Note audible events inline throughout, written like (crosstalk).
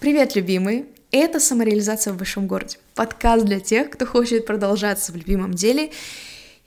Привет, любимые! Это «Самореализация в большом городе». Подкаст для тех, кто хочет продолжаться в любимом деле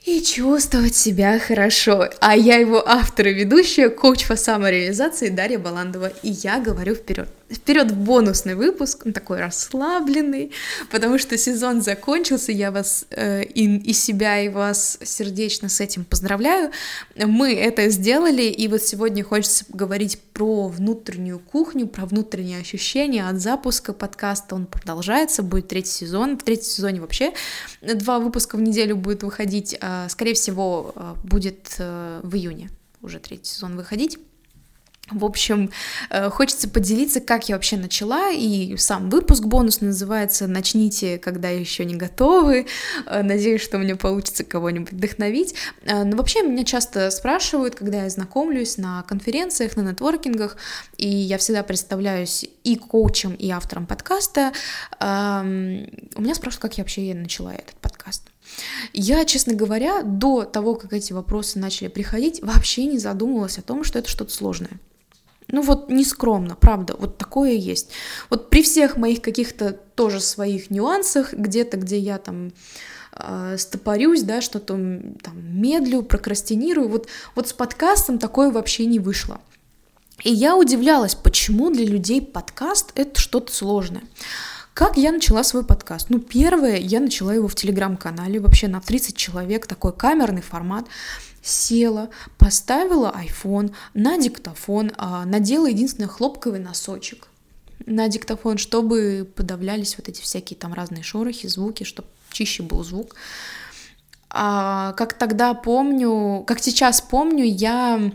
и чувствовать себя хорошо. А я его автор и ведущая, коуч по самореализации Дарья Баландова. И я говорю вперед вперед в бонусный выпуск, он такой расслабленный, потому что сезон закончился, я вас э, и, и себя, и вас сердечно с этим поздравляю. Мы это сделали, и вот сегодня хочется говорить про внутреннюю кухню, про внутренние ощущения от запуска подкаста. Он продолжается, будет третий сезон. В третьем сезоне вообще два выпуска в неделю будет выходить. Э, скорее всего, э, будет э, в июне уже третий сезон выходить. В общем, э, хочется поделиться, как я вообще начала, и сам выпуск бонус называется «Начните, когда еще не готовы». Э, надеюсь, что меня получится кого-нибудь вдохновить. Э, но вообще меня часто спрашивают, когда я знакомлюсь на конференциях, на нетворкингах, и я всегда представляюсь и коучем, и автором подкаста. Эм, у меня спрашивают, как я вообще начала этот подкаст. Я, честно говоря, до того, как эти вопросы начали приходить, вообще не задумывалась о том, что это что-то сложное. Ну вот не скромно, правда, вот такое есть. Вот при всех моих каких-то тоже своих нюансах, где-то, где я там э, стопорюсь, да, что-то там медлю, прокрастинирую, вот, вот с подкастом такое вообще не вышло. И я удивлялась, почему для людей подкаст — это что-то сложное. Как я начала свой подкаст? Ну, первое, я начала его в телеграм-канале, вообще на 30 человек, такой камерный формат села, поставила iPhone на диктофон, а, надела единственный хлопковый носочек на диктофон, чтобы подавлялись вот эти всякие там разные шорохи, звуки, чтобы чище был звук. А, как тогда помню, как сейчас помню, я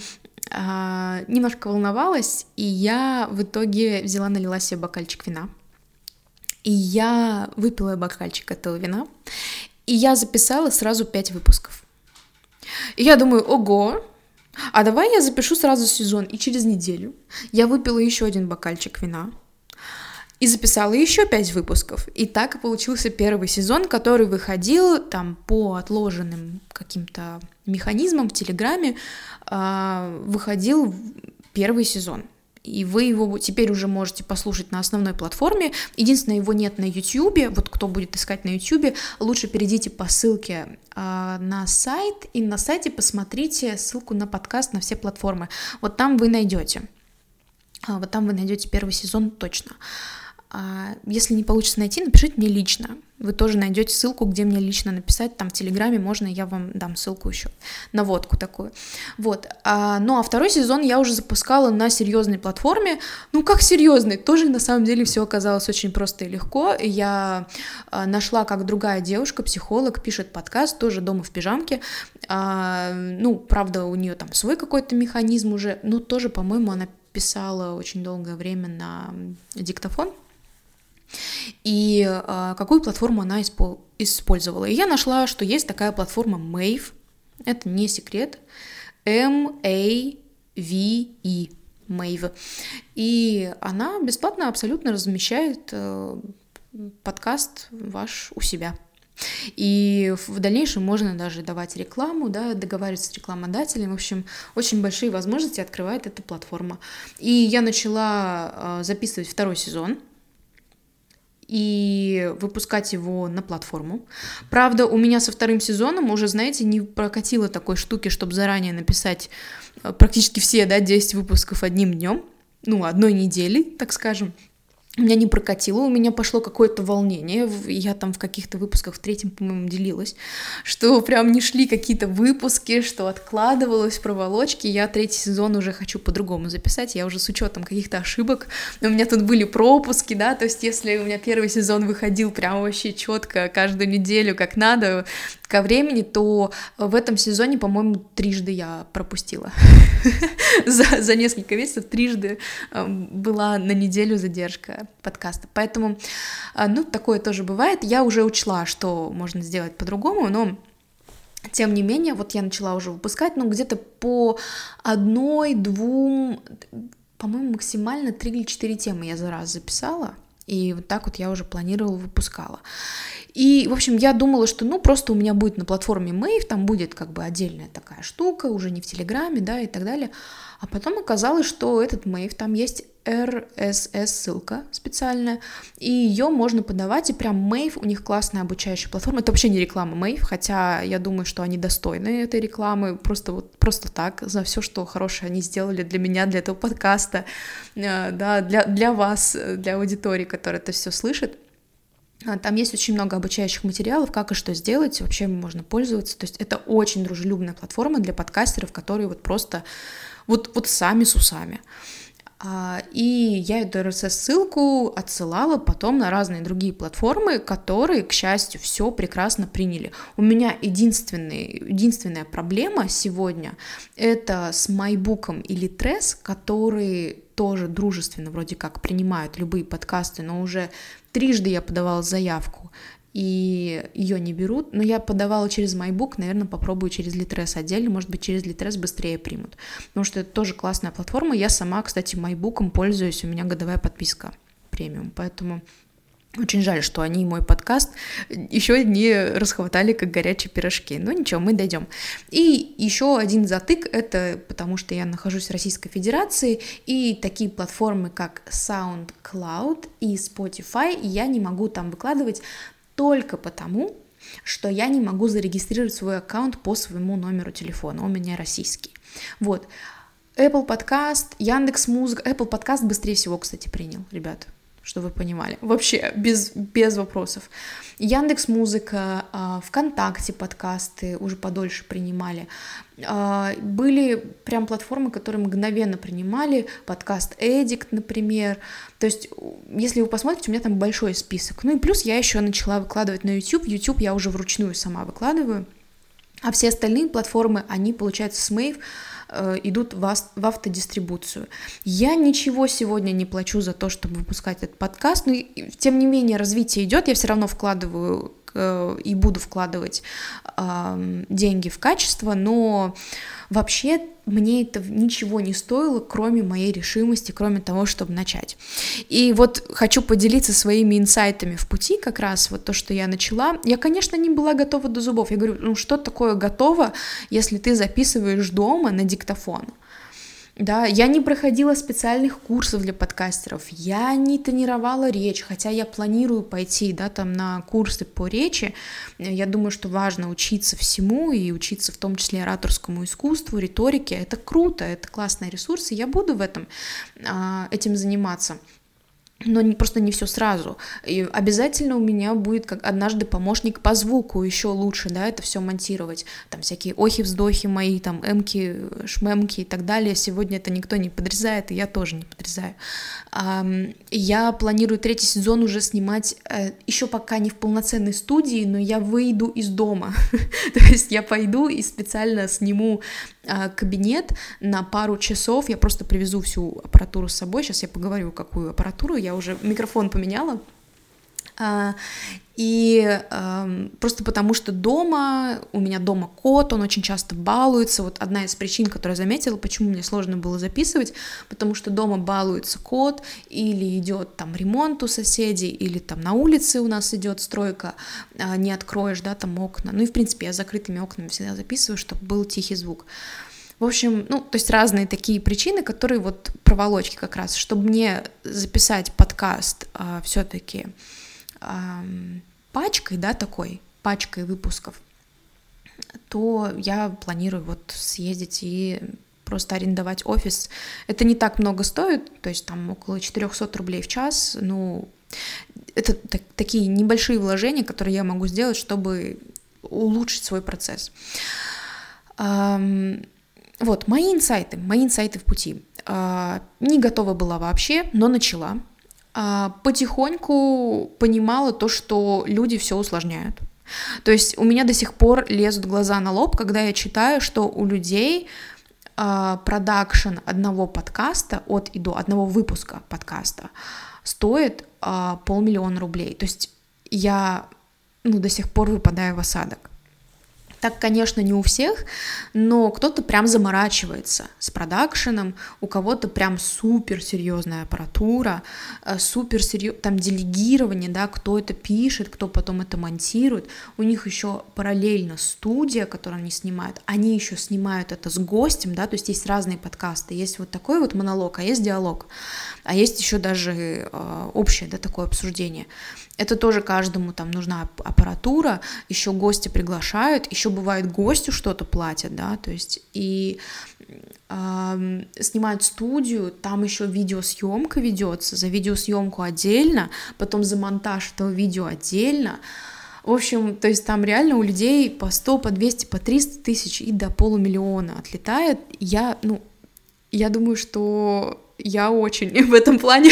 а, немножко волновалась, и я в итоге взяла, налила себе бокальчик вина. И я выпила бокальчик этого вина, и я записала сразу пять выпусков. И я думаю, ого, а давай я запишу сразу сезон. И через неделю я выпила еще один бокальчик вина и записала еще пять выпусков. И так получился первый сезон, который выходил там по отложенным каким-то механизмам в Телеграме, э, выходил первый сезон и вы его теперь уже можете послушать на основной платформе. Единственное, его нет на YouTube. Вот кто будет искать на YouTube, лучше перейдите по ссылке э, на сайт, и на сайте посмотрите ссылку на подкаст на все платформы. Вот там вы найдете. А, вот там вы найдете первый сезон точно. А если не получится найти, напишите мне лично. Вы тоже найдете ссылку, где мне лично написать, там в Телеграме можно, я вам дам ссылку еще на водку такую. Вот. А, ну а второй сезон я уже запускала на серьезной платформе. Ну как серьезной? Тоже на самом деле все оказалось очень просто и легко. Я а, нашла, как другая девушка, психолог, пишет подкаст, тоже дома в пижамке. А, ну, правда, у нее там свой какой-то механизм уже, но тоже, по-моему, она писала очень долгое время на диктофон и э, какую платформу она испол- использовала. И я нашла, что есть такая платформа Mave, это не секрет, M-A-V-E, Mave. И она бесплатно абсолютно размещает э, подкаст ваш у себя. И в дальнейшем можно даже давать рекламу, да, договариваться с рекламодателем. В общем, очень большие возможности открывает эта платформа. И я начала э, записывать второй сезон и выпускать его на платформу. Правда, у меня со вторым сезоном уже, знаете, не прокатило такой штуки, чтобы заранее написать э, практически все, да, 10 выпусков одним днем, ну, одной недели, так скажем меня не прокатило, у меня пошло какое-то волнение, я там в каких-то выпусках, в третьем, по-моему, делилась, что прям не шли какие-то выпуски, что откладывалось проволочки, я третий сезон уже хочу по-другому записать, я уже с учетом каких-то ошибок, у меня тут были пропуски, да, то есть если у меня первый сезон выходил прям вообще четко каждую неделю, как надо, ко времени, то в этом сезоне, по-моему, трижды я пропустила. (laughs) за, за несколько месяцев трижды эм, была на неделю задержка подкаста. Поэтому, э, ну, такое тоже бывает. Я уже учла, что можно сделать по-другому, но тем не менее, вот я начала уже выпускать, ну, где-то по одной, двум, по-моему, максимально три или четыре темы я за раз записала. И вот так вот я уже планировала, выпускала. И, в общем, я думала, что, ну, просто у меня будет на платформе Mave, там будет как бы отдельная такая штука, уже не в Телеграме, да, и так далее. А потом оказалось, что этот Mave, там есть RSS-ссылка специальная, и ее можно подавать, и прям Мейв, у них классная обучающая платформа, это вообще не реклама Мейв, хотя я думаю, что они достойны этой рекламы, просто вот просто так, за все, что хорошее они сделали для меня, для этого подкаста, э, да, для, для вас, для аудитории, которая это все слышит. А, там есть очень много обучающих материалов, как и что сделать, вообще можно пользоваться. То есть это очень дружелюбная платформа для подкастеров, которые вот просто вот, вот сами с усами. А, и я эту RSS-ссылку отсылала потом на разные другие платформы, которые, к счастью, все прекрасно приняли. У меня единственный, единственная проблема сегодня — это с MyBook или Tress, которые тоже дружественно вроде как принимают любые подкасты, но уже трижды я подавала заявку, и ее не берут, но я подавала через MyBook, наверное, попробую через Litres отдельно, может быть, через Litres быстрее примут, потому что это тоже классная платформа, я сама, кстати, MyBook пользуюсь, у меня годовая подписка премиум, поэтому очень жаль, что они мой подкаст еще не расхватали как горячие пирожки. Но ничего, мы дойдем. И еще один затык, это потому что я нахожусь в Российской Федерации, и такие платформы, как SoundCloud и Spotify, я не могу там выкладывать только потому, что я не могу зарегистрировать свой аккаунт по своему номеру телефона, он у меня российский. Вот. Apple Podcast, Яндекс Музыка, Apple Podcast быстрее всего, кстати, принял, ребят чтобы вы понимали. Вообще, без, без вопросов. Яндекс Музыка, а, ВКонтакте подкасты уже подольше принимали. А, были прям платформы, которые мгновенно принимали, подкаст Эдикт, например. То есть, если вы посмотрите, у меня там большой список. Ну и плюс я еще начала выкладывать на YouTube. YouTube я уже вручную сама выкладываю. А все остальные платформы, они, получается, с Mave идут в, автодистрибуцию. Я ничего сегодня не плачу за то, чтобы выпускать этот подкаст, но тем не менее развитие идет, я все равно вкладываю э, и буду вкладывать деньги в качество, но вообще мне это ничего не стоило, кроме моей решимости, кроме того, чтобы начать. И вот хочу поделиться своими инсайтами в пути, как раз вот то, что я начала. Я, конечно, не была готова до зубов. Я говорю, ну что такое готово, если ты записываешь дома на диктофон? Да, я не проходила специальных курсов для подкастеров, я не тренировала речь, хотя я планирую пойти, да, там на курсы по речи. Я думаю, что важно учиться всему и учиться в том числе ораторскому искусству, риторике. Это круто, это классные ресурсы, я буду в этом, а, этим заниматься но не, просто не все сразу. И обязательно у меня будет как однажды помощник по звуку еще лучше, да, это все монтировать. Там всякие охи-вздохи мои, там эмки, шмемки и так далее. Сегодня это никто не подрезает, и я тоже не подрезаю. Я планирую третий сезон уже снимать э, еще пока не в полноценной студии, но я выйду из дома. (laughs) То есть я пойду и специально сниму а, кабинет на пару часов. Я просто привезу всю аппаратуру с собой. Сейчас я поговорю, какую аппаратуру. Я уже микрофон поменяла. А, и просто потому что дома, у меня дома кот, он очень часто балуется. Вот одна из причин, которую я заметила, почему мне сложно было записывать, потому что дома балуется кот, или идет там ремонт у соседей, или там на улице у нас идет стройка, а, не откроешь, да, там окна. Ну и в принципе я закрытыми окнами всегда записываю, чтобы был тихий звук. В общем, ну, то есть разные такие причины, которые вот проволочки как раз, чтобы мне записать подкаст а, все-таки а, пачкой, да, такой, пачкой выпусков, то я планирую вот съездить и просто арендовать офис. Это не так много стоит, то есть там около 400 рублей в час, ну, это так, такие небольшие вложения, которые я могу сделать, чтобы улучшить свой процесс. Вот, мои инсайты, мои инсайты в пути. А, не готова была вообще, но начала. А, потихоньку понимала то, что люди все усложняют. То есть у меня до сих пор лезут глаза на лоб, когда я читаю, что у людей а, продакшн одного подкаста от и до, одного выпуска подкаста стоит полмиллиона рублей. То есть я ну, до сих пор выпадаю в осадок. Так, конечно, не у всех, но кто-то прям заморачивается с продакшеном, у кого-то прям супер серьезная аппаратура, э, супер серьезное там делегирование, да, кто это пишет, кто потом это монтирует. У них еще параллельно студия, которую они снимают, они еще снимают это с гостем, да, то есть есть разные подкасты, есть вот такой вот монолог, а есть диалог. А есть еще даже э, общее, да, такое обсуждение. Это тоже каждому там нужна аппаратура, еще гости приглашают, еще бывает гостю что-то платят, да, то есть и э, снимают студию, там еще видеосъемка ведется, за видеосъемку отдельно, потом за монтаж этого видео отдельно. В общем, то есть там реально у людей по 100, по 200, по 300 тысяч и до полумиллиона отлетает. Я, ну, я думаю, что я очень (laughs) в этом плане,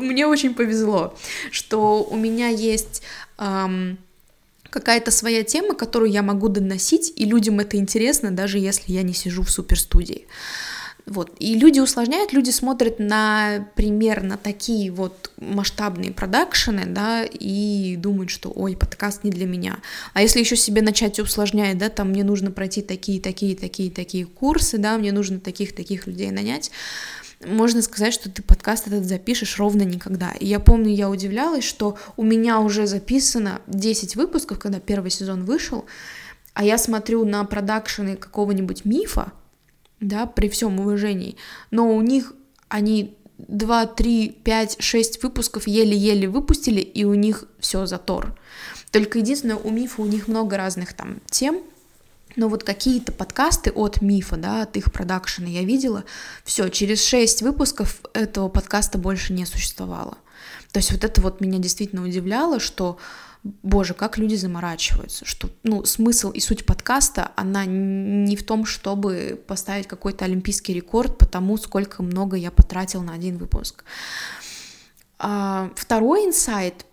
мне очень повезло, что у меня есть эм, какая-то своя тема, которую я могу доносить, и людям это интересно, даже если я не сижу в суперстудии. Вот. И люди усложняют, люди смотрят на примерно такие вот масштабные продакшены, да, и думают, что, ой, подкаст не для меня. А если еще себе начать усложнять, да, там мне нужно пройти такие, такие, такие, такие курсы, да, мне нужно таких-таких людей нанять, можно сказать, что ты подкаст этот запишешь ровно никогда. И я помню, я удивлялась, что у меня уже записано 10 выпусков, когда первый сезон вышел, а я смотрю на продакшены какого-нибудь мифа, да, при всем уважении, но у них они 2, 3, 5, 6 выпусков еле-еле выпустили, и у них все затор. Только единственное, у мифа у них много разных там тем, но вот какие-то подкасты от Мифа, да, от их продакшена я видела, все, через 6 выпусков этого подкаста больше не существовало. То есть вот это вот меня действительно удивляло, что боже, как люди заморачиваются, что, ну, смысл и суть подкаста, она не в том, чтобы поставить какой-то олимпийский рекорд по тому, сколько много я потратил на один выпуск. А, второй инсайт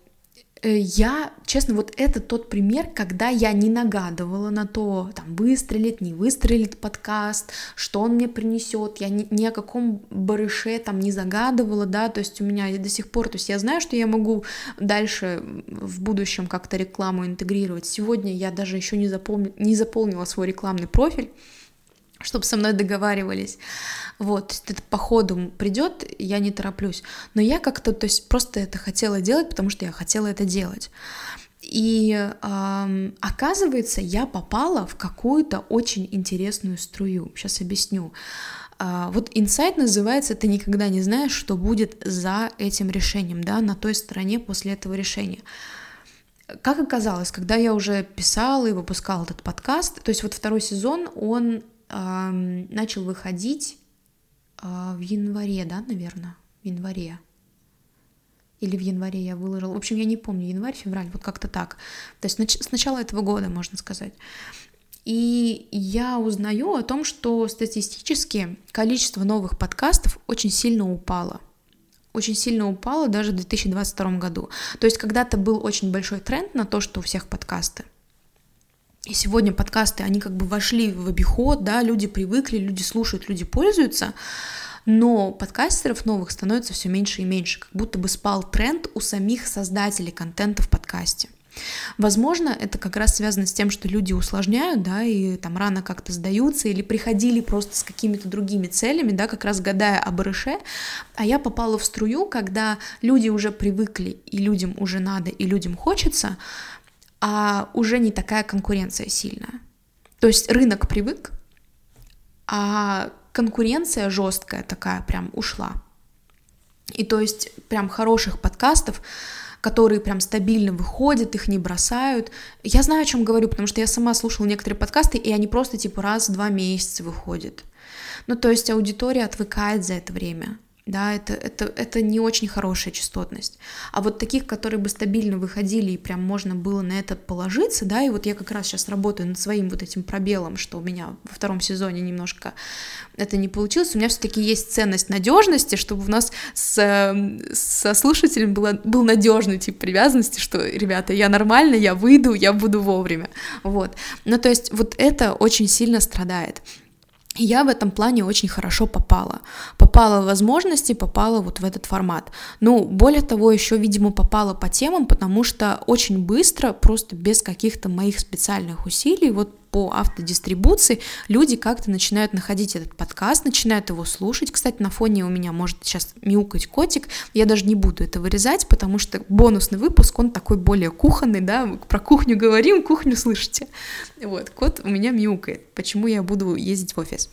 я, честно, вот это тот пример, когда я не нагадывала на то, там, выстрелит, не выстрелит подкаст, что он мне принесет, я ни, ни о каком барыше там не загадывала, да, то есть у меня до сих пор, то есть я знаю, что я могу дальше в будущем как-то рекламу интегрировать. Сегодня я даже еще не, запомни, не заполнила свой рекламный профиль, чтобы со мной договаривались. Вот, это по ходу придет, я не тороплюсь. Но я как-то, то есть просто это хотела делать, потому что я хотела это делать. И э, оказывается, я попала в какую-то очень интересную струю. Сейчас объясню. Э, вот инсайт называется «Ты никогда не знаешь, что будет за этим решением, да, на той стороне после этого решения». Как оказалось, когда я уже писала и выпускала этот подкаст, то есть вот второй сезон, он начал выходить а, в январе, да, наверное, в январе. Или в январе я выложила. В общем, я не помню, январь, февраль, вот как-то так. То есть с начала этого года, можно сказать. И я узнаю о том, что статистически количество новых подкастов очень сильно упало. Очень сильно упало даже в 2022 году. То есть когда-то был очень большой тренд на то, что у всех подкасты. И сегодня подкасты, они как бы вошли в обиход, да, люди привыкли, люди слушают, люди пользуются, но подкастеров новых становится все меньше и меньше, как будто бы спал тренд у самих создателей контента в подкасте. Возможно, это как раз связано с тем, что люди усложняют, да, и там рано как-то сдаются, или приходили просто с какими-то другими целями, да, как раз гадая об барыше, а я попала в струю, когда люди уже привыкли, и людям уже надо, и людям хочется, а уже не такая конкуренция сильная. То есть рынок привык, а конкуренция жесткая такая прям ушла. И то есть прям хороших подкастов, которые прям стабильно выходят, их не бросают. Я знаю, о чем говорю, потому что я сама слушала некоторые подкасты, и они просто типа раз в два месяца выходят. Ну, то есть аудитория отвыкает за это время да, это, это, это не очень хорошая частотность. А вот таких, которые бы стабильно выходили и прям можно было на это положиться, да, и вот я как раз сейчас работаю над своим вот этим пробелом, что у меня во втором сезоне немножко это не получилось, у меня все-таки есть ценность надежности, чтобы у нас с, со слушателем было, был надежный тип привязанности, что, ребята, я нормально, я выйду, я буду вовремя, вот. Ну, то есть вот это очень сильно страдает я в этом плане очень хорошо попала. Попала в возможности, попала вот в этот формат. Ну, более того, еще, видимо, попала по темам, потому что очень быстро, просто без каких-то моих специальных усилий, вот по автодистрибуции люди как-то начинают находить этот подкаст, начинают его слушать. Кстати, на фоне у меня может сейчас мяукать котик. Я даже не буду это вырезать, потому что бонусный выпуск, он такой более кухонный, да, мы про кухню говорим, кухню слышите. Вот, кот у меня мяукает. Почему я буду ездить в офис?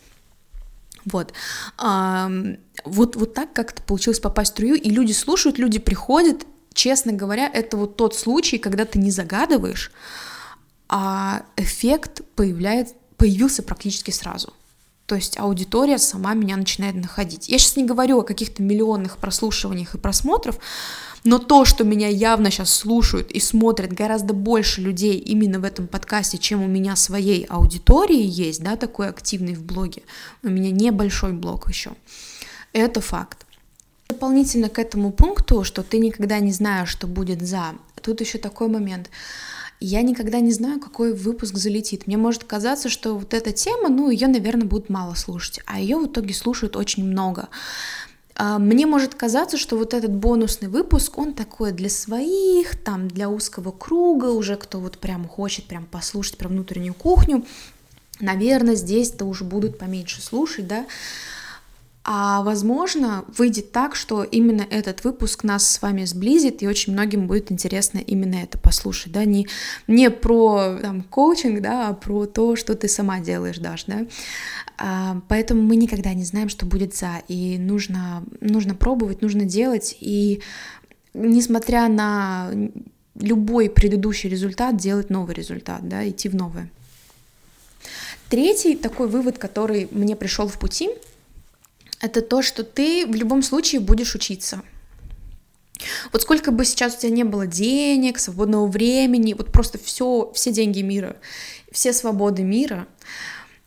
Вот. вот, вот так как-то получилось попасть в струю, и люди слушают, люди приходят, честно говоря, это вот тот случай, когда ты не загадываешь, а эффект появляется, появился практически сразу. То есть аудитория сама меня начинает находить. Я сейчас не говорю о каких-то миллионных прослушиваниях и просмотров, но то, что меня явно сейчас слушают и смотрят гораздо больше людей именно в этом подкасте, чем у меня своей аудитории есть, да, такой активный в блоге. У меня небольшой блог еще. Это факт. Дополнительно к этому пункту, что ты никогда не знаешь, что будет за, тут еще такой момент. Я никогда не знаю, какой выпуск залетит. Мне может казаться, что вот эта тема, ну, ее, наверное, будут мало слушать, а ее в итоге слушают очень много. А, мне может казаться, что вот этот бонусный выпуск, он такой для своих, там, для узкого круга, уже кто вот прям хочет прям послушать про внутреннюю кухню, наверное, здесь-то уже будут поменьше слушать, да, а возможно, выйдет так, что именно этот выпуск нас с вами сблизит, и очень многим будет интересно именно это послушать, да, не, не про там, коучинг, да, а про то, что ты сама делаешь, Даш, да. А, поэтому мы никогда не знаем, что будет за, и нужно, нужно пробовать, нужно делать, и несмотря на любой предыдущий результат, делать новый результат, да, идти в новое. Третий такой вывод, который мне пришел в пути — это то, что ты в любом случае будешь учиться. Вот сколько бы сейчас у тебя не было денег, свободного времени, вот просто все, все деньги мира, все свободы мира,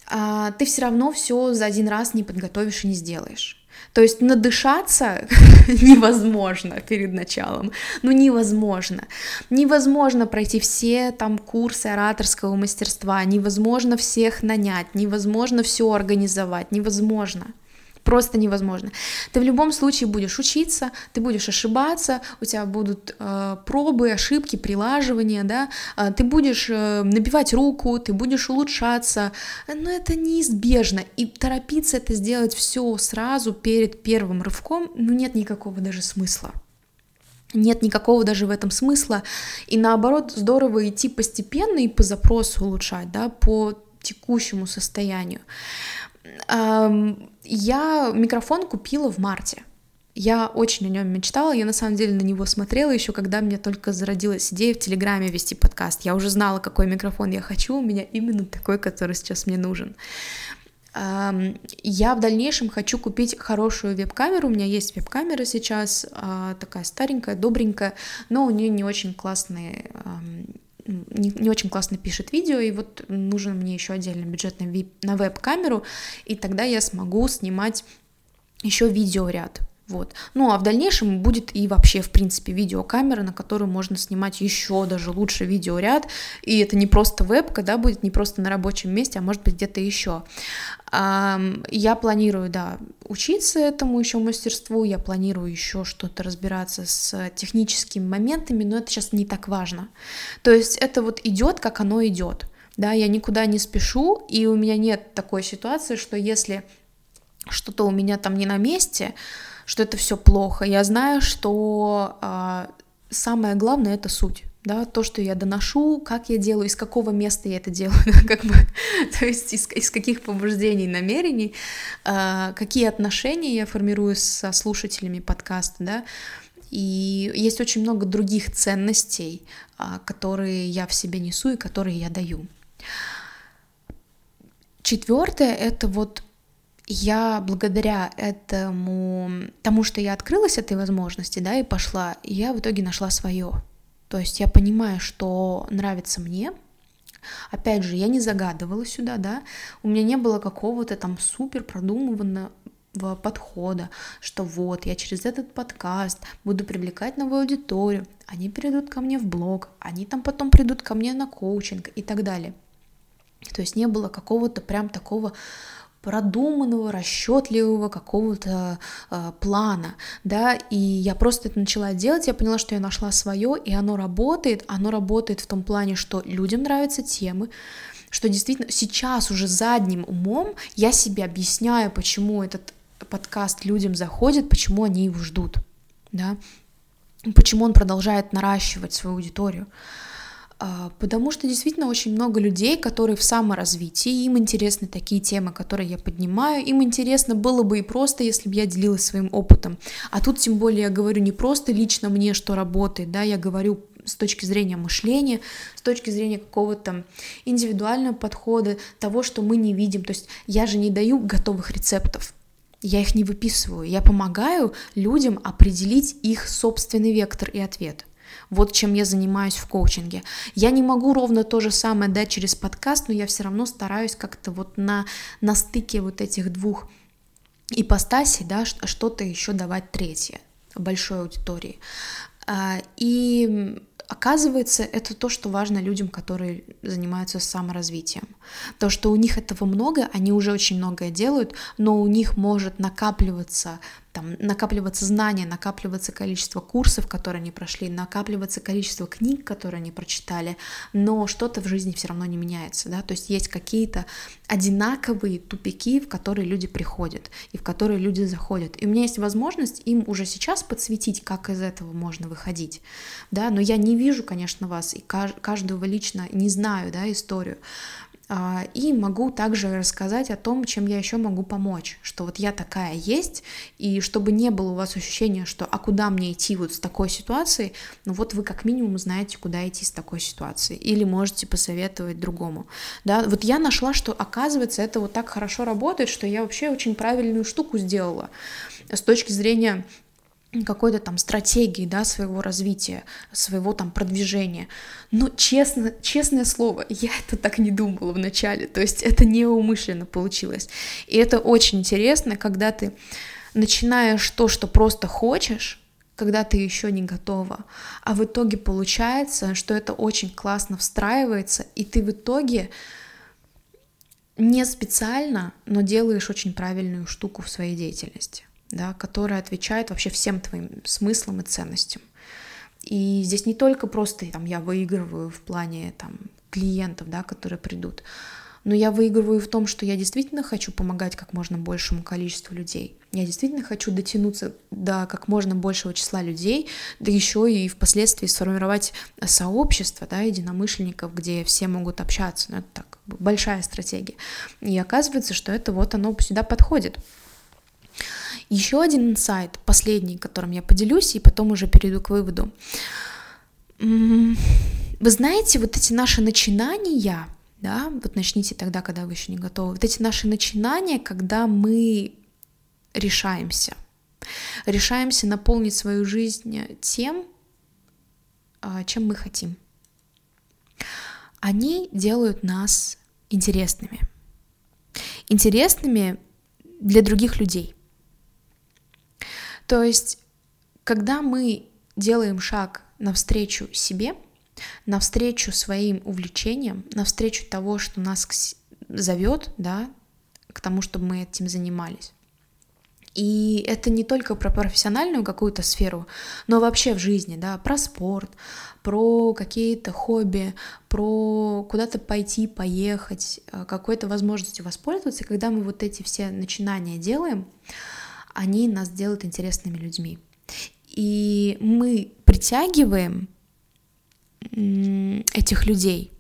а, ты все равно все за один раз не подготовишь и не сделаешь. То есть надышаться (laughs) невозможно перед началом, ну невозможно. Невозможно пройти все там курсы ораторского мастерства, невозможно всех нанять, невозможно все организовать, невозможно просто невозможно. Ты в любом случае будешь учиться, ты будешь ошибаться, у тебя будут э, пробы, ошибки, прилаживания, да, э, ты будешь э, набивать руку, ты будешь улучшаться, но это неизбежно, и торопиться это сделать все сразу перед первым рывком, ну нет никакого даже смысла. Нет никакого даже в этом смысла. И наоборот, здорово идти постепенно и по запросу улучшать, да, по текущему состоянию. Я микрофон купила в марте. Я очень о нем мечтала, я на самом деле на него смотрела еще, когда мне только зародилась идея в Телеграме вести подкаст. Я уже знала, какой микрофон я хочу, у меня именно такой, который сейчас мне нужен. Я в дальнейшем хочу купить хорошую веб-камеру. У меня есть веб-камера сейчас, а, такая старенькая, добренькая, но у нее не очень классные не, не очень классно пишет видео, и вот нужен мне еще отдельный бюджет на, на веб-камеру, и тогда я смогу снимать еще видеоряд. Вот. Ну а в дальнейшем будет и вообще, в принципе, видеокамера, на которую можно снимать еще даже лучше видеоряд. И это не просто вебка, да, будет не просто на рабочем месте, а может быть где-то еще. Я планирую, да, учиться этому еще мастерству, я планирую еще что-то разбираться с техническими моментами, но это сейчас не так важно. То есть это вот идет, как оно идет. Да, я никуда не спешу, и у меня нет такой ситуации, что если что-то у меня там не на месте, что это все плохо. Я знаю, что а, самое главное это суть. Да, то, что я доношу, как я делаю, из какого места я это делаю, (laughs) как бы, то есть из, из каких побуждений, намерений, э, какие отношения я формирую со слушателями подкаста, да, и есть очень много других ценностей, э, которые я в себе несу и которые я даю. Четвертое это вот я благодаря этому, тому, что я открылась этой возможности, да, и пошла, я в итоге нашла свое. То есть я понимаю, что нравится мне. Опять же, я не загадывала сюда, да, у меня не было какого-то там супер продуманного подхода, что вот я через этот подкаст буду привлекать новую аудиторию, они придут ко мне в блог, они там потом придут ко мне на коучинг и так далее. То есть не было какого-то прям такого продуманного, расчетливого какого-то э, плана, да, и я просто это начала делать, я поняла, что я нашла свое, и оно работает, оно работает в том плане, что людям нравятся темы, что действительно сейчас уже задним умом я себе объясняю, почему этот подкаст людям заходит, почему они его ждут, да, почему он продолжает наращивать свою аудиторию. А, потому что действительно очень много людей, которые в саморазвитии, им интересны такие темы, которые я поднимаю, им интересно было бы и просто, если бы я делилась своим опытом. А тут тем более я говорю не просто лично мне, что работает, да, я говорю с точки зрения мышления, с точки зрения какого-то индивидуального подхода, того, что мы не видим. То есть я же не даю готовых рецептов, я их не выписываю, я помогаю людям определить их собственный вектор и ответ. Вот чем я занимаюсь в коучинге. Я не могу ровно то же самое дать через подкаст, но я все равно стараюсь как-то вот на, на стыке вот этих двух ипостасей, да, что-то еще давать третье большой аудитории. А, и Оказывается, это то, что важно людям, которые занимаются саморазвитием. То, что у них этого много, они уже очень многое делают, но у них может накапливаться там накапливаться знания, накапливаться количество курсов, которые они прошли, накапливаться количество книг, которые они прочитали, но что-то в жизни все равно не меняется, да, то есть есть какие-то одинаковые тупики, в которые люди приходят и в которые люди заходят. И у меня есть возможность им уже сейчас подсветить, как из этого можно выходить, да, но я не вижу, конечно, вас и каждого лично не знаю, да, историю, и могу также рассказать о том, чем я еще могу помочь, что вот я такая есть, и чтобы не было у вас ощущения, что а куда мне идти вот с такой ситуацией, ну вот вы как минимум знаете, куда идти с такой ситуацией, или можете посоветовать другому. Да, вот я нашла, что оказывается это вот так хорошо работает, что я вообще очень правильную штуку сделала с точки зрения какой-то там стратегии, да, своего развития, своего там продвижения. Но честно, честное слово, (laughs) я это так не думала вначале, то есть это неумышленно получилось. И это очень интересно, когда ты начинаешь то, что просто хочешь, когда ты еще не готова, а в итоге получается, что это очень классно встраивается, и ты в итоге не специально, но делаешь очень правильную штуку в своей деятельности да, которая отвечает вообще всем твоим смыслам и ценностям. И здесь не только просто там, я выигрываю в плане там, клиентов, да, которые придут, но я выигрываю в том, что я действительно хочу помогать как можно большему количеству людей. Я действительно хочу дотянуться до как можно большего числа людей, да еще и впоследствии сформировать сообщество да, единомышленников, где все могут общаться. Ну, это так, большая стратегия. И оказывается, что это вот оно сюда подходит. Еще один инсайт, последний, которым я поделюсь, и потом уже перейду к выводу. Вы знаете, вот эти наши начинания, да, вот начните тогда, когда вы еще не готовы, вот эти наши начинания, когда мы решаемся, решаемся наполнить свою жизнь тем, а, чем мы хотим. Они делают нас интересными. Интересными для других людей. То есть, когда мы делаем шаг навстречу себе, навстречу своим увлечениям, навстречу того, что нас зовет, да, к тому, чтобы мы этим занимались. И это не только про профессиональную какую-то сферу, но вообще в жизни, да, про спорт, про какие-то хобби, про куда-то пойти, поехать, э, какой-то возможностью воспользоваться. Когда мы вот эти все начинания делаем, они нас делают интересными людьми. И мы притягиваем этих людей,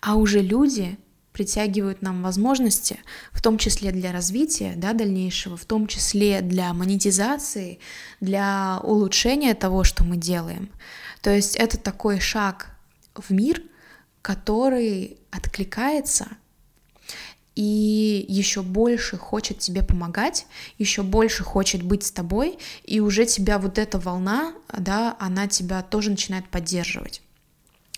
а уже люди притягивают нам возможности, в том числе для развития да, дальнейшего, в том числе для монетизации, для улучшения того, что мы делаем. То есть это такой шаг в мир, который откликается и еще больше хочет тебе помогать, еще больше хочет быть с тобой, и уже тебя вот эта волна, да, она тебя тоже начинает поддерживать.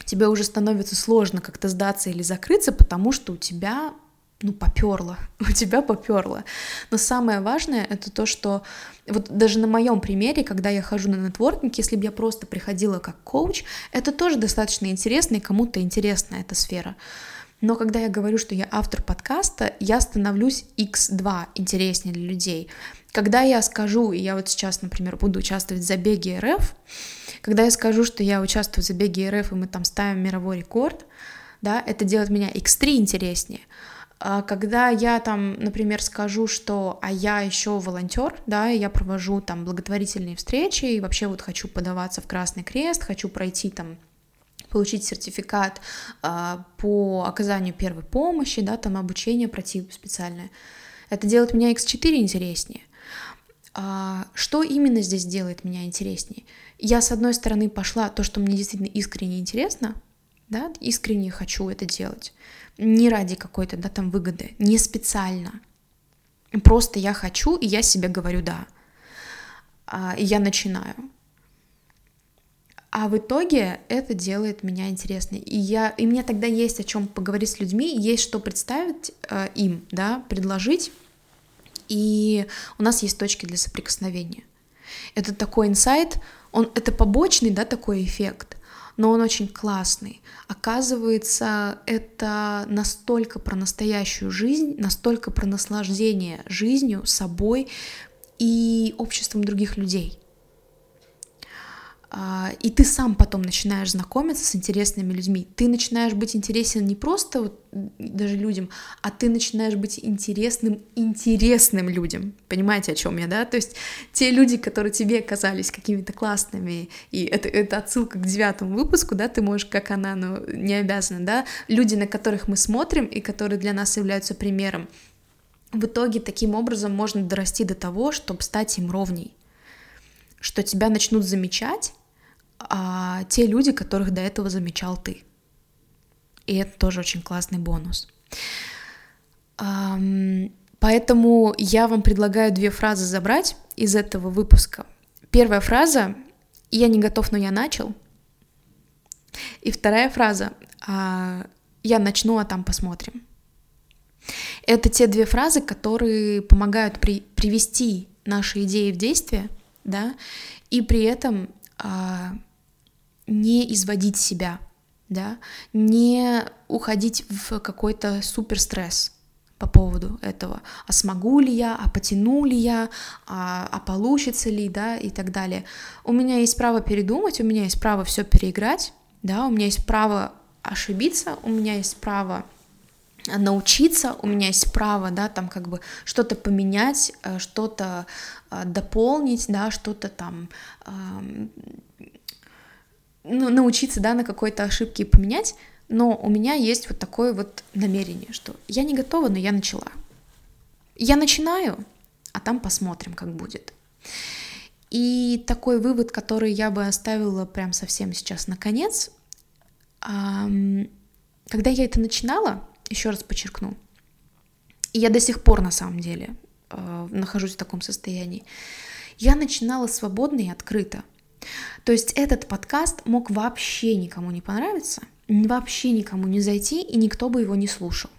Тебе уже становится сложно как-то сдаться или закрыться, потому что у тебя ну, поперло, (laughs) у тебя поперло. Но самое важное это то, что вот даже на моем примере, когда я хожу на нетворкинг, если бы я просто приходила как коуч, это тоже достаточно интересно, и кому-то интересна эта сфера. Но когда я говорю, что я автор подкаста, я становлюсь x2 интереснее для людей. Когда я скажу, и я вот сейчас, например, буду участвовать в забеге РФ, когда я скажу, что я участвую в забеге РФ, и мы там ставим мировой рекорд, да, это делает меня x3 интереснее. А когда я там, например, скажу, что а я еще волонтер, да, я провожу там благотворительные встречи и вообще вот хочу подаваться в Красный Крест, хочу пройти там получить сертификат а, по оказанию первой помощи, да, там обучение пройти специальное. Это делает меня X4 интереснее. А, что именно здесь делает меня интереснее? Я, с одной стороны, пошла то, что мне действительно искренне интересно, да, искренне хочу это делать, не ради какой-то, да, там выгоды, не специально. Просто я хочу, и я себе говорю «да». А, и я начинаю. А в итоге это делает меня интересной. И, я, и мне тогда есть о чем поговорить с людьми, есть что представить э, им, да, предложить. И у нас есть точки для соприкосновения. Это такой инсайт, он, это побочный, да, такой эффект, но он очень классный. Оказывается, это настолько про настоящую жизнь, настолько про наслаждение жизнью, собой и обществом других людей. А, и ты сам потом начинаешь знакомиться с интересными людьми. Ты начинаешь быть интересен не просто вот даже людям, а ты начинаешь быть интересным интересным людям. Понимаете, о чем я, да? То есть те люди, которые тебе казались какими-то классными, и это, это отсылка к девятому выпуску, да, ты можешь, как она, но ну, не обязана, да, люди, на которых мы смотрим и которые для нас являются примером, в итоге таким образом можно дорасти до того, чтобы стать им ровней, что тебя начнут замечать, а, те люди, которых до этого замечал ты. И это тоже очень классный бонус. Поэтому я вам предлагаю две фразы забрать из этого выпуска. Первая фраза «Я не готов, но я начал». И вторая фраза «А, «Я начну, а там посмотрим». Это те две фразы, которые помогают при, привести наши идеи в действие, да, и при этом а, не изводить себя, да, не уходить в какой-то супер стресс по поводу этого, а смогу ли я, а потяну ли я, а, а получится ли, да, и так далее. У меня есть право передумать, у меня есть право все переиграть, да, у меня есть право ошибиться, у меня есть право научиться, у меня есть право, да, там как бы что-то поменять, э, что-то э, дополнить, да, что-то там ну, научиться, да, на какой-то ошибке поменять, но у меня есть вот такое вот намерение, что я не готова, но я начала. Я начинаю, а там посмотрим, как будет. И такой вывод, который я бы оставила прям совсем сейчас наконец, когда я это начинала, еще раз подчеркну, и я до сих пор на самом деле э, нахожусь в таком состоянии, я начинала свободно и открыто – то есть этот подкаст мог вообще никому не понравиться, вообще никому не зайти, и никто бы его не слушал.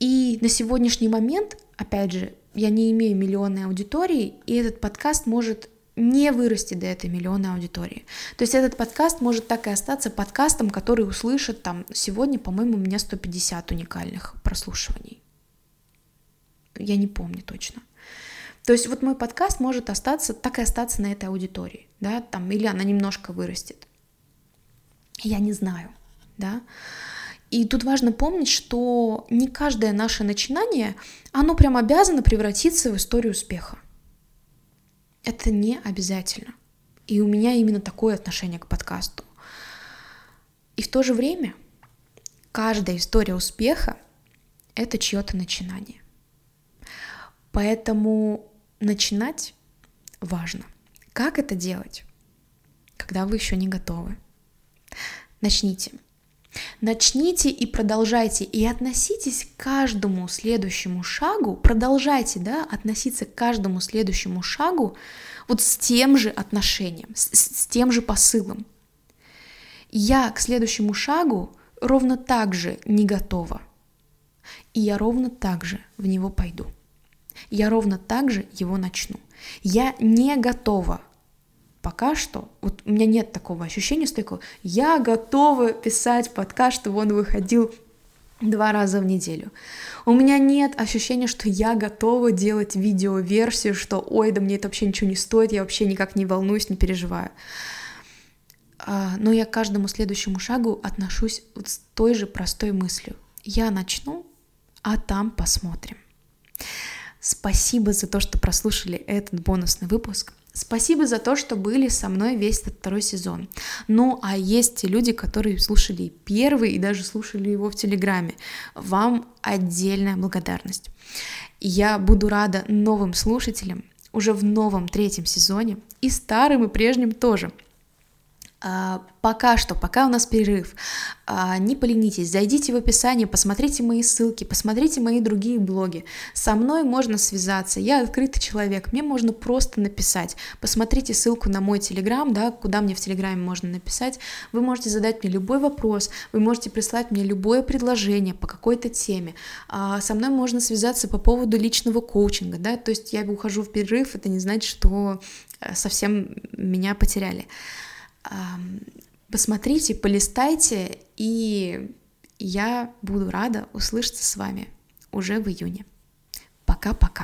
И на сегодняшний момент, опять же, я не имею миллионной аудитории, и этот подкаст может не вырасти до этой миллионной аудитории. То есть этот подкаст может так и остаться подкастом, который услышит там сегодня, по-моему, у меня 150 уникальных прослушиваний. Я не помню точно. То есть вот мой подкаст может остаться, так и остаться на этой аудитории, да, там, или она немножко вырастет. Я не знаю, да. И тут важно помнить, что не каждое наше начинание, оно прям обязано превратиться в историю успеха. Это не обязательно. И у меня именно такое отношение к подкасту. И в то же время каждая история успеха — это чье-то начинание. Поэтому начинать важно. Как это делать, когда вы еще не готовы? Начните. Начните и продолжайте, и относитесь к каждому следующему шагу, продолжайте, да, относиться к каждому следующему шагу вот с тем же отношением, с, с тем же посылом. Я к следующему шагу ровно так же не готова, и я ровно так же в него пойду я ровно так же его начну. Я не готова пока что, вот у меня нет такого ощущения стойкого, я готова писать подкаст, чтобы он выходил два раза в неделю. У меня нет ощущения, что я готова делать видеоверсию, что ой, да мне это вообще ничего не стоит, я вообще никак не волнуюсь, не переживаю. А, но я к каждому следующему шагу отношусь вот с той же простой мыслью. Я начну, а там посмотрим. Спасибо за то, что прослушали этот бонусный выпуск. Спасибо за то, что были со мной весь этот второй сезон. Ну, а есть те люди, которые слушали первый и даже слушали его в Телеграме. Вам отдельная благодарность. Я буду рада новым слушателям уже в новом третьем сезоне и старым и прежним тоже – пока что, пока у нас перерыв, а, не поленитесь, зайдите в описание, посмотрите мои ссылки, посмотрите мои другие блоги. Со мной можно связаться, я открытый человек, мне можно просто написать. Посмотрите ссылку на мой телеграм, да, куда мне в телеграме можно написать. Вы можете задать мне любой вопрос, вы можете прислать мне любое предложение по какой-то теме. А, со мной можно связаться по поводу личного коучинга, да, то есть я ухожу в перерыв, это не значит, что э, совсем меня потеряли посмотрите, полистайте, и я буду рада услышаться с вами уже в июне. Пока-пока.